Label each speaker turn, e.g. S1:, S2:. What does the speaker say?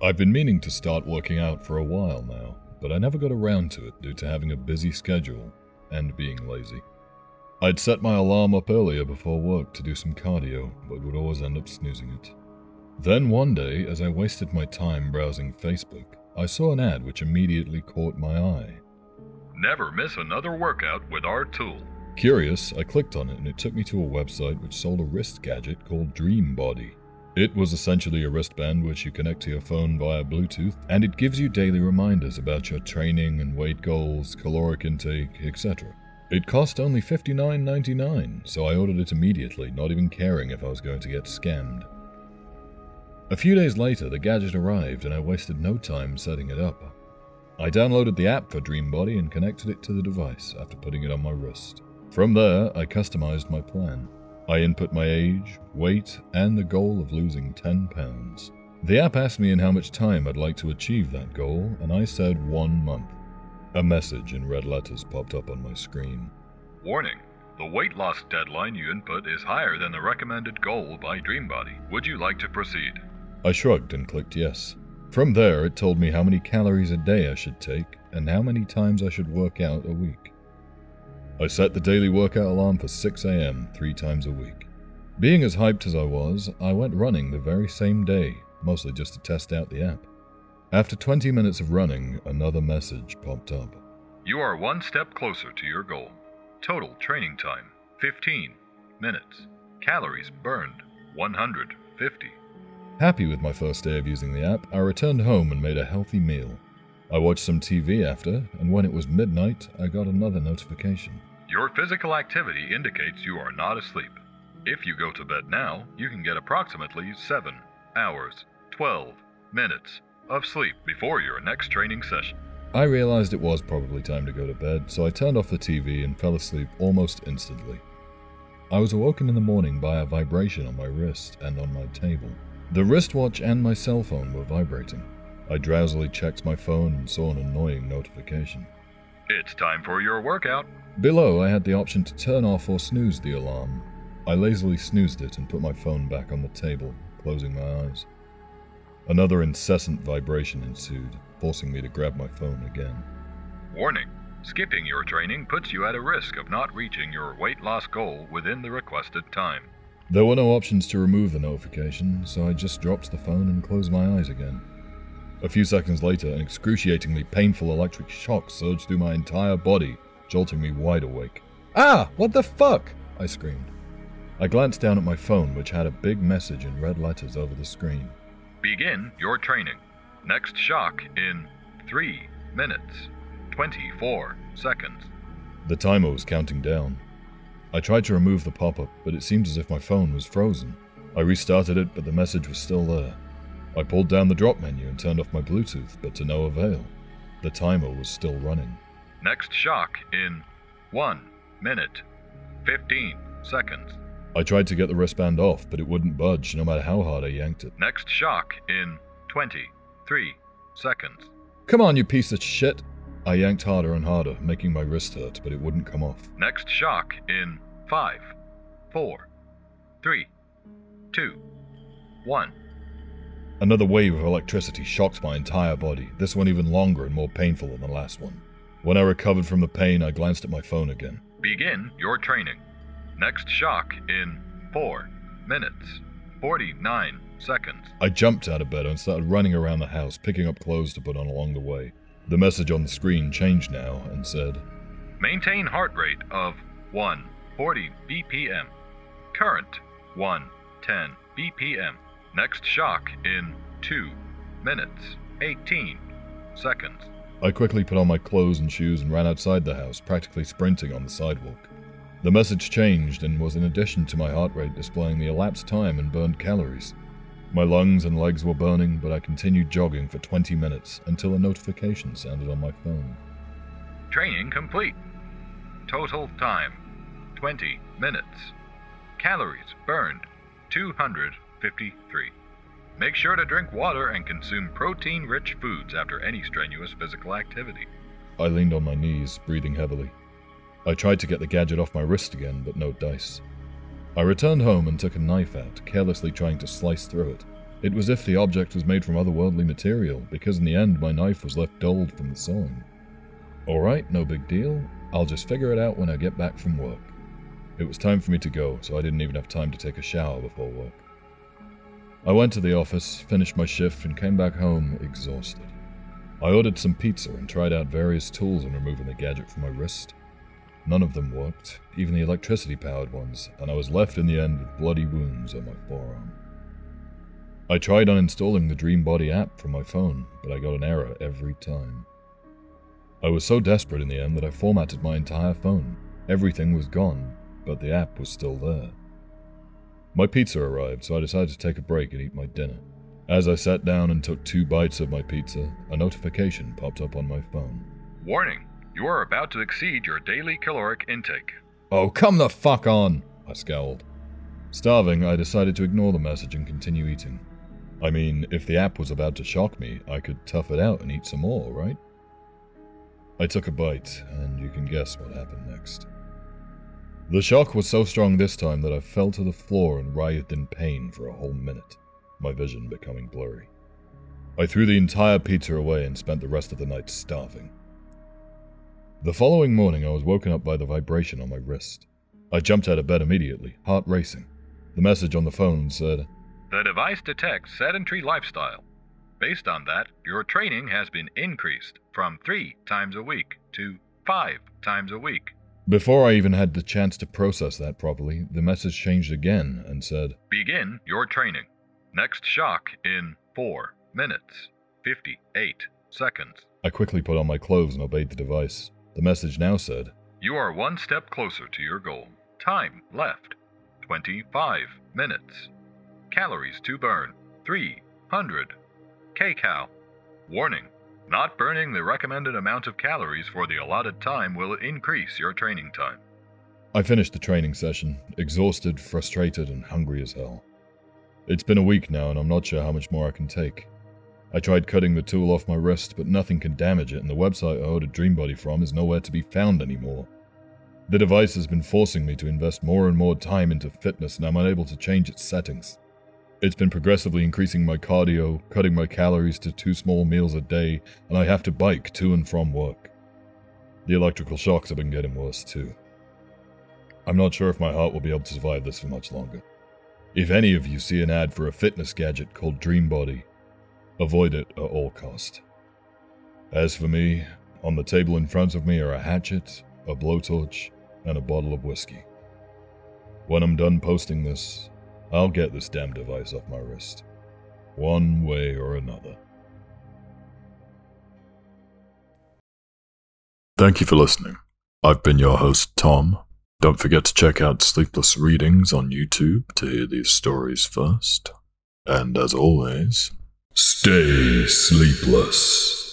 S1: I've been meaning to start working out for a while now, but I never got around to it due to having a busy schedule and being lazy. I'd set my alarm up earlier before work to do some cardio, but would always end up snoozing it. Then one day, as I wasted my time browsing Facebook, I saw an ad which immediately caught my eye.
S2: Never miss another workout with our tool.
S1: Curious, I clicked on it and it took me to a website which sold a wrist gadget called DreamBody. It was essentially a wristband which you connect to your phone via Bluetooth, and it gives you daily reminders about your training and weight goals, caloric intake, etc. It cost only $59.99, so I ordered it immediately, not even caring if I was going to get scammed. A few days later, the gadget arrived, and I wasted no time setting it up. I downloaded the app for DreamBody and connected it to the device after putting it on my wrist. From there, I customized my plan. I input my age, weight, and the goal of losing 10 pounds. The app asked me in how much time I'd like to achieve that goal, and I said one month. A message in red letters popped up on my screen.
S2: Warning. The weight loss deadline you input is higher than the recommended goal by DreamBody. Would you like to proceed?
S1: I shrugged and clicked yes. From there, it told me how many calories a day I should take and how many times I should work out a week. I set the daily workout alarm for 6 am three times a week. Being as hyped as I was, I went running the very same day, mostly just to test out the app. After 20 minutes of running, another message popped up.
S2: You are one step closer to your goal. Total training time 15 minutes. Calories burned 150.
S1: Happy with my first day of using the app, I returned home and made a healthy meal. I watched some TV after, and when it was midnight, I got another notification.
S2: Your physical activity indicates you are not asleep. If you go to bed now, you can get approximately 7 hours, 12 minutes of sleep before your next training session.
S1: I realized it was probably time to go to bed, so I turned off the TV and fell asleep almost instantly. I was awoken in the morning by a vibration on my wrist and on my table. The wristwatch and my cell phone were vibrating. I drowsily checked my phone and saw an annoying notification.
S2: It's time for your workout.
S1: Below, I had the option to turn off or snooze the alarm. I lazily snoozed it and put my phone back on the table, closing my eyes. Another incessant vibration ensued, forcing me to grab my phone again.
S2: Warning skipping your training puts you at a risk of not reaching your weight loss goal within the requested time.
S1: There were no options to remove the notification, so I just dropped the phone and closed my eyes again. A few seconds later, an excruciatingly painful electric shock surged through my entire body, jolting me wide awake. Ah! What the fuck? I screamed. I glanced down at my phone, which had a big message in red letters over the screen.
S2: Begin your training. Next shock in 3 minutes, 24 seconds.
S1: The timer was counting down. I tried to remove the pop up, but it seemed as if my phone was frozen. I restarted it, but the message was still there. I pulled down the drop menu and turned off my Bluetooth, but to no avail. The timer was still running.
S2: Next shock in 1 minute, 15 seconds.
S1: I tried to get the wristband off, but it wouldn't budge no matter how hard I yanked it.
S2: Next shock in 23 seconds.
S1: Come on, you piece of shit! I yanked harder and harder, making my wrist hurt, but it wouldn't come off.
S2: Next shock in 5, 4, 3, 2, 1.
S1: Another wave of electricity shocked my entire body, this one even longer and more painful than the last one. When I recovered from the pain, I glanced at my phone again.
S2: Begin your training. Next shock in 4 minutes, 49 seconds.
S1: I jumped out of bed and started running around the house, picking up clothes to put on along the way. The message on the screen changed now and said,
S2: Maintain heart rate of 140 BPM. Current 110 BPM. Next shock in 2 minutes, 18 seconds.
S1: I quickly put on my clothes and shoes and ran outside the house, practically sprinting on the sidewalk. The message changed and was in addition to my heart rate displaying the elapsed time and burned calories. My lungs and legs were burning, but I continued jogging for 20 minutes until a notification sounded on my phone.
S2: Training complete. Total time 20 minutes. Calories burned 253. Make sure to drink water and consume protein rich foods after any strenuous physical activity.
S1: I leaned on my knees, breathing heavily. I tried to get the gadget off my wrist again, but no dice. I returned home and took a knife out, carelessly trying to slice through it. It was if the object was made from otherworldly material, because in the end my knife was left dulled from the sawing. Alright, no big deal. I'll just figure it out when I get back from work. It was time for me to go, so I didn't even have time to take a shower before work. I went to the office, finished my shift, and came back home exhausted. I ordered some pizza and tried out various tools in removing the gadget from my wrist. None of them worked, even the electricity powered ones, and I was left in the end with bloody wounds on my forearm. I tried uninstalling the DreamBody app from my phone, but I got an error every time. I was so desperate in the end that I formatted my entire phone. Everything was gone, but the app was still there. My pizza arrived, so I decided to take a break and eat my dinner. As I sat down and took two bites of my pizza, a notification popped up on my phone.
S2: Warning, you are about to exceed your daily caloric intake.
S1: Oh, come the fuck on! I scowled. Starving, I decided to ignore the message and continue eating. I mean, if the app was about to shock me, I could tough it out and eat some more, right? I took a bite, and you can guess what happened next. The shock was so strong this time that I fell to the floor and writhed in pain for a whole minute my vision becoming blurry. I threw the entire pizza away and spent the rest of the night starving. The following morning, I was woken up by the vibration on my wrist. I jumped out of bed immediately, heart racing. The message on the phone said,
S2: The device detects sedentary lifestyle. Based on that, your training has been increased from three times a week to five times a week.
S1: Before I even had the chance to process that properly, the message changed again and said,
S2: Begin your training. Next shock in 4 minutes 58 seconds.
S1: I quickly put on my clothes and obeyed the device. The message now said,
S2: You are one step closer to your goal. Time left 25 minutes. Calories to burn 300 kcal. Warning not burning the recommended amount of calories for the allotted time will increase your training time.
S1: I finished the training session, exhausted, frustrated, and hungry as hell. It's been a week now, and I'm not sure how much more I can take. I tried cutting the tool off my wrist, but nothing can damage it, and the website I ordered DreamBody from is nowhere to be found anymore. The device has been forcing me to invest more and more time into fitness, and I'm unable to change its settings. It's been progressively increasing my cardio, cutting my calories to two small meals a day, and I have to bike to and from work. The electrical shocks have been getting worse too. I'm not sure if my heart will be able to survive this for much longer. If any of you see an ad for a fitness gadget called DreamBody, avoid it at all cost. As for me, on the table in front of me are a hatchet, a blowtorch, and a bottle of whiskey. When I'm done posting this, I'll get this damn device off my wrist. One way or another. Thank you for listening. I've been your host, Tom. Don't forget to check out Sleepless Readings on YouTube to hear these stories first. And as always, stay sleepless.